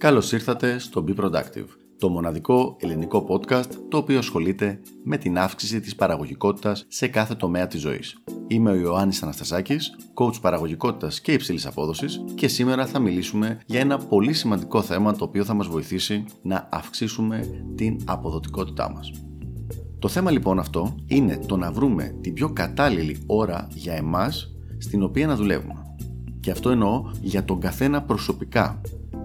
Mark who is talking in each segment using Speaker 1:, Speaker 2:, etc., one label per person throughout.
Speaker 1: Καλώς ήρθατε στο Be Productive, το μοναδικό ελληνικό podcast το οποίο ασχολείται με την αύξηση της παραγωγικότητας σε κάθε τομέα της ζωής. Είμαι ο Ιωάννης Αναστασάκης, coach παραγωγικότητας και υψηλής απόδοσης και σήμερα θα μιλήσουμε για ένα πολύ σημαντικό θέμα το οποίο θα μας βοηθήσει να αυξήσουμε την αποδοτικότητά μας. Το θέμα λοιπόν αυτό είναι το να βρούμε την πιο κατάλληλη ώρα για εμάς στην οποία να δουλεύουμε. Και αυτό εννοώ για τον καθένα προσωπικά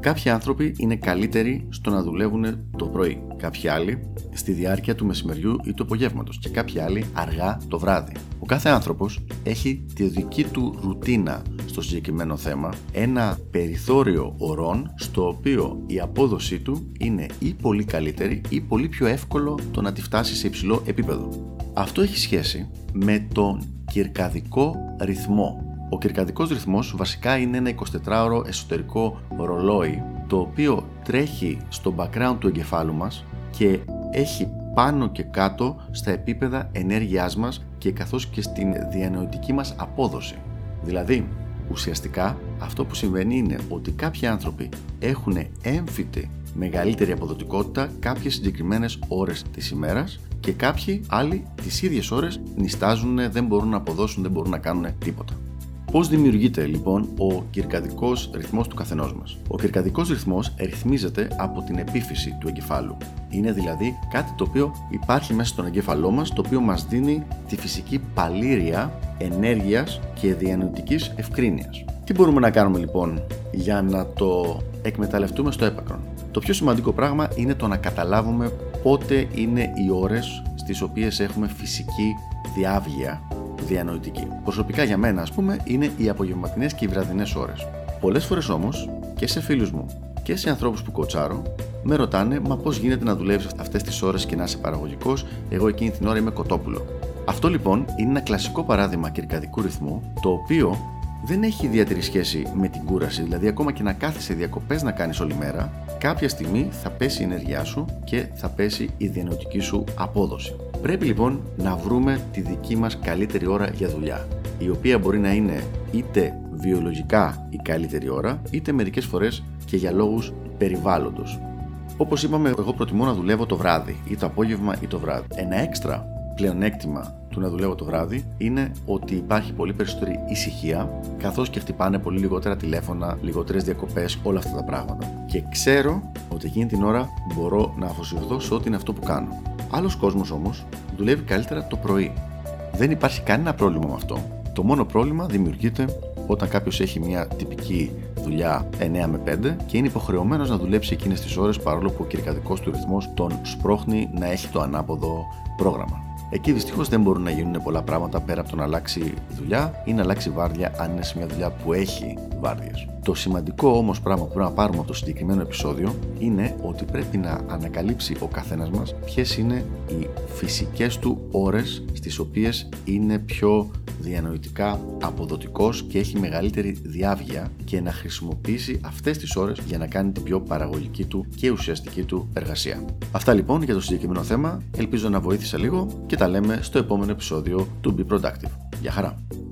Speaker 1: Κάποιοι άνθρωποι είναι καλύτεροι στο να δουλεύουν το πρωί, κάποιοι άλλοι στη διάρκεια του μεσημεριού ή του απογεύματος και κάποιοι άλλοι αργά το βράδυ. Ο κάθε άνθρωπος έχει τη δική του ρουτίνα στο συγκεκριμένο θέμα, ένα περιθώριο ωρών στο οποίο η απόδοσή του είναι ή πολύ καλύτερη ή πολύ πιο εύκολο το να τη φτάσει σε υψηλό επίπεδο. Αυτό έχει σχέση με τον κυρκαδικό ρυθμό ο κυρκαδικός ρυθμός βασικά είναι ένα 24ωρο εσωτερικό ρολόι το οποίο τρέχει στο background του εγκεφάλου μας και έχει πάνω και κάτω στα επίπεδα ενέργειάς μας και καθώς και στην διανοητική μας απόδοση. Δηλαδή, ουσιαστικά αυτό που συμβαίνει είναι ότι κάποιοι άνθρωποι έχουν έμφυτη μεγαλύτερη αποδοτικότητα κάποιες συγκεκριμένες ώρες της ημέρας και κάποιοι άλλοι τις ίδιες ώρες νιστάζουν, δεν μπορούν να αποδώσουν, δεν μπορούν να κάνουν τίποτα. Πώς δημιουργείται λοιπόν ο κυρκαδικός ρυθμός του καθενός μας; Ο κυρκαδικός ρυθμός ρυθμίζεται από την επίφυση του εγκεφάλου. Είναι δηλαδή κάτι το οποίο υπάρχει μέσα στον εγκέφαλό μας, το οποίο μας δίνει τη φυσική παλήρια ενέργειας και διανοητικής ευκρίνειας. Τι μπορούμε να κάνουμε λοιπόν για να το εκμεταλλευτούμε στο έπακρο. Το πιο σημαντικό πράγμα είναι το να καταλάβουμε πότε είναι οι ώρες στις οποίες έχουμε φυσική διάβγεια διανοητική. Προσωπικά για μένα, ας πούμε, είναι οι απογευματινές και οι βραδινές ώρες. Πολλές φορές όμως και σε φίλους μου και σε ανθρώπους που κοτσάρω με ρωτάνε, μα πώς γίνεται να δουλεύεις αυτές τις ώρες και να είσαι παραγωγικός, εγώ εκείνη την ώρα είμαι κοτόπουλο. Αυτό λοιπόν είναι ένα κλασικό παράδειγμα κυρκαδικού ρυθμού, το οποίο δεν έχει ιδιαίτερη σχέση με την κούραση. Δηλαδή, ακόμα και να κάθεσαι διακοπές να κάνεις όλη μέρα, κάποια στιγμή θα πέσει η ενέργειά σου και θα πέσει η διανοητική σου απόδοση. Πρέπει λοιπόν να βρούμε τη δική μας καλύτερη ώρα για δουλειά, η οποία μπορεί να είναι είτε βιολογικά η καλύτερη ώρα, είτε μερικές φορές και για λόγους περιβάλλοντος. Όπως είπαμε, εγώ προτιμώ να δουλεύω το βράδυ, ή το απόγευμα ή το βράδυ. Ένα έξτρα πλεονέκτημα του να δουλεύω το βράδυ είναι ότι υπάρχει πολύ περισσότερη ησυχία, καθώς και χτυπάνε πολύ λιγότερα τηλέφωνα, λιγότερες διακοπές, όλα αυτά τα πράγματα. Και ξέρω ότι εκείνη την ώρα μπορώ να αφοσιωθώ σε ό,τι είναι αυτό που κάνω. Άλλος κόσμος όμως δουλεύει καλύτερα το πρωί. Δεν υπάρχει κανένα πρόβλημα με αυτό. Το μόνο πρόβλημα δημιουργείται όταν κάποιος έχει μια τυπική δουλειά 9 με 5 και είναι υποχρεωμένος να δουλέψει εκείνες τις ώρες παρόλο που ο κυρικαδικό του ρυθμός τον σπρώχνει να έχει το ανάποδο πρόγραμμα. Εκεί δυστυχώς δεν μπορούν να γίνουν πολλά πράγματα πέρα από το να αλλάξει δουλειά ή να αλλάξει βάρδια αν είναι σε μια δουλειά που έχει βάρδιες. Το σημαντικό όμως πράγμα που πρέπει να πάρουμε από το συγκεκριμένο επεισόδιο είναι ότι πρέπει να ανακαλύψει ο καθένας μας ποιες είναι οι φυσικές του ώρες στις οποίες είναι πιο διανοητικά αποδοτικός και έχει μεγαλύτερη διάβγεια και να χρησιμοποιήσει αυτές τις ώρες για να κάνει την πιο παραγωγική του και ουσιαστική του εργασία. Αυτά λοιπόν για το συγκεκριμένο θέμα. Ελπίζω να βοήθησα λίγο και τα λέμε στο επόμενο επεισόδιο του Be Productive. Γεια χαρά!